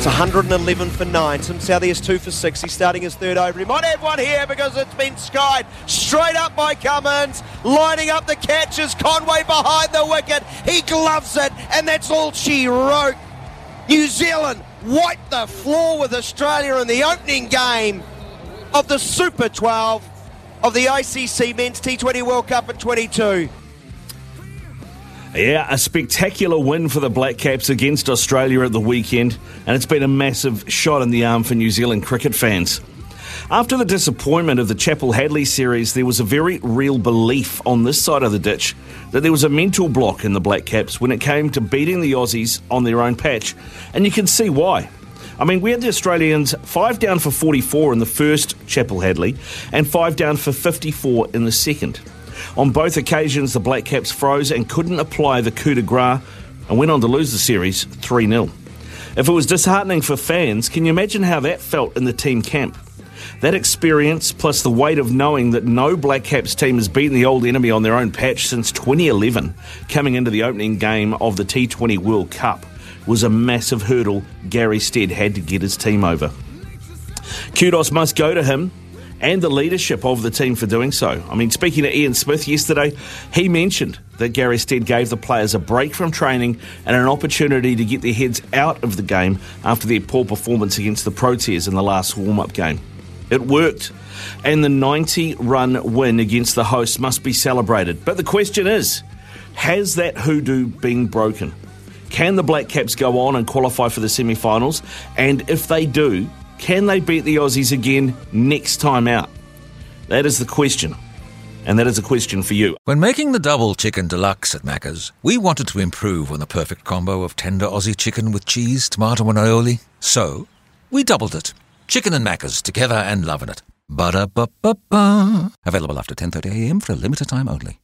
It's 111 for 9. Tim Southee 2 for 6. He's starting his third over. He might have one here because it's been skied straight up by Cummins. Lining up the catches. Conway behind the wicket. He gloves it, and that's all she wrote. New Zealand wiped the floor with Australia in the opening game of the Super 12 of the ICC Men's T20 World Cup in 22. Yeah, a spectacular win for the Black Caps against Australia at the weekend, and it's been a massive shot in the arm for New Zealand cricket fans. After the disappointment of the Chappell-Hadlee series, there was a very real belief on this side of the ditch that there was a mental block in the Black Caps when it came to beating the Aussies on their own patch, and you can see why. I mean, we had the Australians five down for 44 in the first Chappell-Hadlee and five down for 54 in the second. On both occasions, the Black Caps froze and couldn't apply the coup de grace and went on to lose the series 3 0. If it was disheartening for fans, can you imagine how that felt in the team camp? That experience, plus the weight of knowing that no Black Caps team has beaten the old enemy on their own patch since 2011, coming into the opening game of the T20 World Cup, was a massive hurdle Gary Stead had to get his team over. Kudos must go to him and the leadership of the team for doing so. I mean, speaking to Ian Smith yesterday, he mentioned that Gary Stead gave the players a break from training and an opportunity to get their heads out of the game after their poor performance against the Proteas in the last warm up game. It worked, and the 90 run win against the hosts must be celebrated. But the question is has that hoodoo been broken? Can the Black Caps go on and qualify for the semi finals? And if they do, can they beat the Aussies again next time out? That is the question. And that is a question for you. When making the double chicken deluxe at Macca's, we wanted to improve on the perfect combo of tender Aussie chicken with cheese, tomato, and aioli. So, we doubled it. Chicken and Macca's together and loving it. Ba-da-ba-ba-ba. Available after 10.30am for a limited time only.